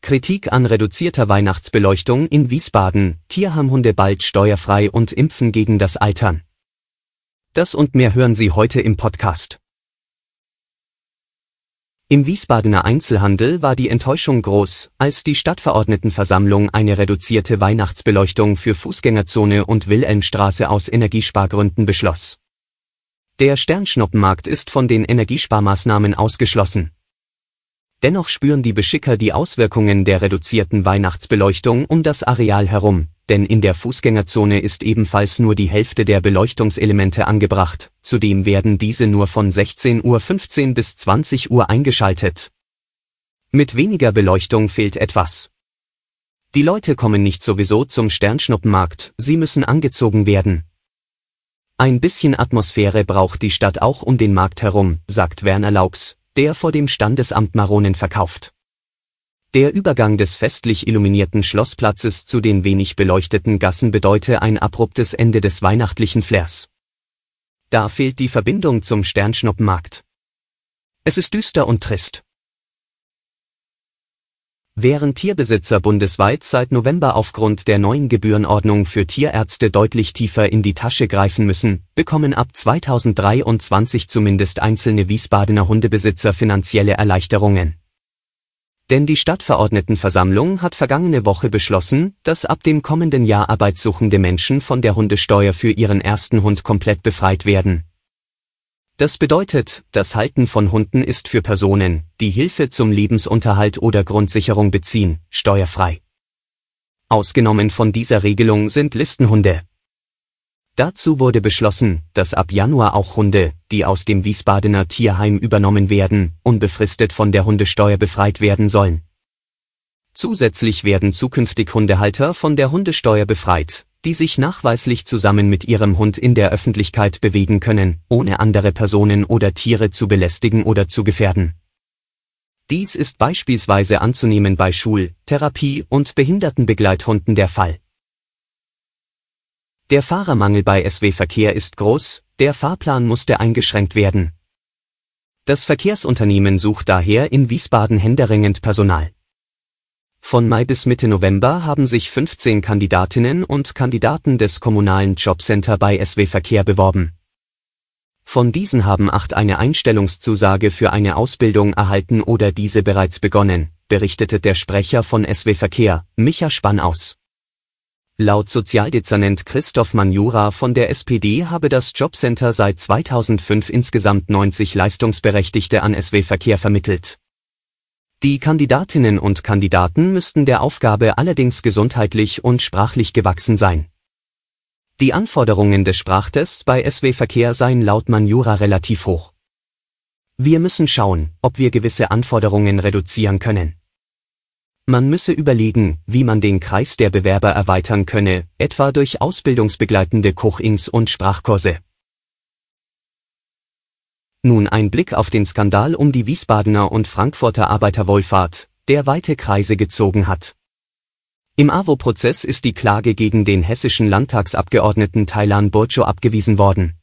Kritik an reduzierter Weihnachtsbeleuchtung in Wiesbaden, Tierheimhunde bald steuerfrei und Impfen gegen das Altern. Das und mehr hören Sie heute im Podcast. Im Wiesbadener Einzelhandel war die Enttäuschung groß, als die Stadtverordnetenversammlung eine reduzierte Weihnachtsbeleuchtung für Fußgängerzone und Wilhelmstraße aus Energiespargründen beschloss. Der Sternschnuppenmarkt ist von den Energiesparmaßnahmen ausgeschlossen. Dennoch spüren die Beschicker die Auswirkungen der reduzierten Weihnachtsbeleuchtung um das Areal herum, denn in der Fußgängerzone ist ebenfalls nur die Hälfte der Beleuchtungselemente angebracht, zudem werden diese nur von 16.15 Uhr bis 20 Uhr eingeschaltet. Mit weniger Beleuchtung fehlt etwas. Die Leute kommen nicht sowieso zum Sternschnuppenmarkt, sie müssen angezogen werden. Ein bisschen Atmosphäre braucht die Stadt auch um den Markt herum, sagt Werner Laux, der vor dem Standesamt Maronen verkauft. Der Übergang des festlich illuminierten Schlossplatzes zu den wenig beleuchteten Gassen bedeute ein abruptes Ende des weihnachtlichen Flairs. Da fehlt die Verbindung zum Sternschnuppenmarkt. Es ist düster und trist. Während Tierbesitzer bundesweit seit November aufgrund der neuen Gebührenordnung für Tierärzte deutlich tiefer in die Tasche greifen müssen, bekommen ab 2023 zumindest einzelne Wiesbadener Hundebesitzer finanzielle Erleichterungen. Denn die Stadtverordnetenversammlung hat vergangene Woche beschlossen, dass ab dem kommenden Jahr arbeitssuchende Menschen von der Hundesteuer für ihren ersten Hund komplett befreit werden das bedeutet, das Halten von Hunden ist für Personen, die Hilfe zum Lebensunterhalt oder Grundsicherung beziehen, steuerfrei. Ausgenommen von dieser Regelung sind Listenhunde. Dazu wurde beschlossen, dass ab Januar auch Hunde, die aus dem Wiesbadener Tierheim übernommen werden, unbefristet von der Hundesteuer befreit werden sollen. Zusätzlich werden zukünftig Hundehalter von der Hundesteuer befreit, die sich nachweislich zusammen mit ihrem Hund in der Öffentlichkeit bewegen können, ohne andere Personen oder Tiere zu belästigen oder zu gefährden. Dies ist beispielsweise anzunehmen bei Schul-, Therapie- und Behindertenbegleithunden der Fall. Der Fahrermangel bei SW Verkehr ist groß, der Fahrplan musste eingeschränkt werden. Das Verkehrsunternehmen sucht daher in Wiesbaden händeringend Personal. Von Mai bis Mitte November haben sich 15 Kandidatinnen und Kandidaten des kommunalen Jobcenter bei SW Verkehr beworben. Von diesen haben acht eine Einstellungszusage für eine Ausbildung erhalten oder diese bereits begonnen, berichtete der Sprecher von SW Verkehr, Micha Spann aus. Laut Sozialdezernent Christoph Manjura von der SPD habe das Jobcenter seit 2005 insgesamt 90 Leistungsberechtigte an SW Verkehr vermittelt. Die Kandidatinnen und Kandidaten müssten der Aufgabe allerdings gesundheitlich und sprachlich gewachsen sein. Die Anforderungen des Sprachtests bei SW Verkehr seien laut Manjura relativ hoch. Wir müssen schauen, ob wir gewisse Anforderungen reduzieren können. Man müsse überlegen, wie man den Kreis der Bewerber erweitern könne, etwa durch ausbildungsbegleitende Kochings und Sprachkurse. Nun ein Blick auf den Skandal um die Wiesbadener und Frankfurter Arbeiterwohlfahrt, der weite Kreise gezogen hat. Im AWO-Prozess ist die Klage gegen den hessischen Landtagsabgeordneten Thailan Burjo abgewiesen worden.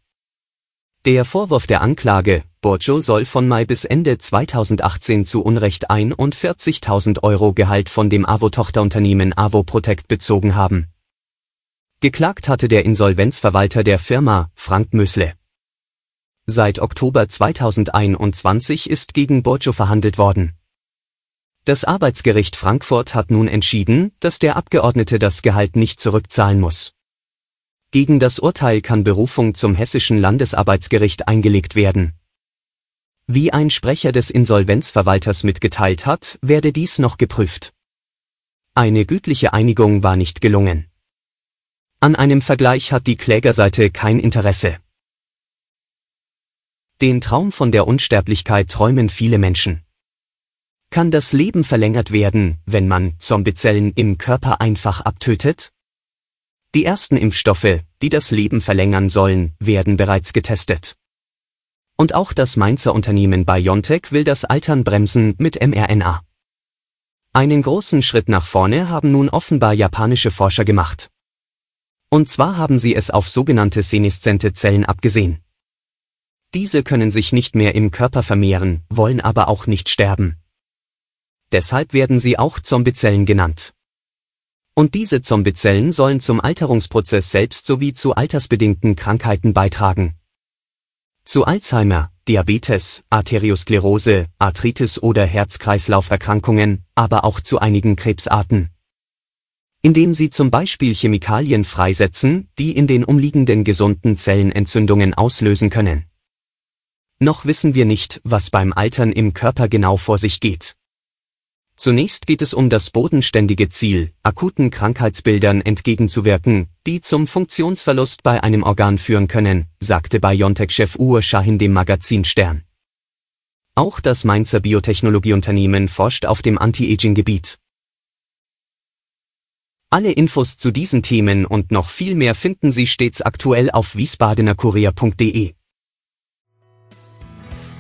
Der Vorwurf der Anklage, Burjo soll von Mai bis Ende 2018 zu Unrecht 41.000 Euro Gehalt von dem AWO-Tochterunternehmen AWO Protect bezogen haben. Geklagt hatte der Insolvenzverwalter der Firma, Frank Mösle. Seit Oktober 2021 ist gegen Borcho verhandelt worden. Das Arbeitsgericht Frankfurt hat nun entschieden, dass der Abgeordnete das Gehalt nicht zurückzahlen muss. Gegen das Urteil kann Berufung zum Hessischen Landesarbeitsgericht eingelegt werden. Wie ein Sprecher des Insolvenzverwalters mitgeteilt hat, werde dies noch geprüft. Eine gütliche Einigung war nicht gelungen. An einem Vergleich hat die Klägerseite kein Interesse. Den Traum von der Unsterblichkeit träumen viele Menschen. Kann das Leben verlängert werden, wenn man Zombiezellen im Körper einfach abtötet? Die ersten Impfstoffe, die das Leben verlängern sollen, werden bereits getestet. Und auch das Mainzer Unternehmen BioNTech will das Altern bremsen mit mRNA. Einen großen Schritt nach vorne haben nun offenbar japanische Forscher gemacht. Und zwar haben sie es auf sogenannte seneszente Zellen abgesehen. Diese können sich nicht mehr im Körper vermehren, wollen aber auch nicht sterben. Deshalb werden sie auch Zombiezellen genannt. Und diese Zombiezellen sollen zum Alterungsprozess selbst sowie zu altersbedingten Krankheiten beitragen. Zu Alzheimer, Diabetes, Arteriosklerose, Arthritis oder Herz-Kreislauf-Erkrankungen, aber auch zu einigen Krebsarten. Indem sie zum Beispiel Chemikalien freisetzen, die in den umliegenden gesunden Zellen Entzündungen auslösen können. Noch wissen wir nicht, was beim Altern im Körper genau vor sich geht. Zunächst geht es um das bodenständige Ziel, akuten Krankheitsbildern entgegenzuwirken, die zum Funktionsverlust bei einem Organ führen können, sagte BioNTech-Chef Uwe Shahin dem Magazin Stern. Auch das Mainzer Biotechnologieunternehmen forscht auf dem Anti-Aging-Gebiet. Alle Infos zu diesen Themen und noch viel mehr finden Sie stets aktuell auf wiesbadenerkurier.de.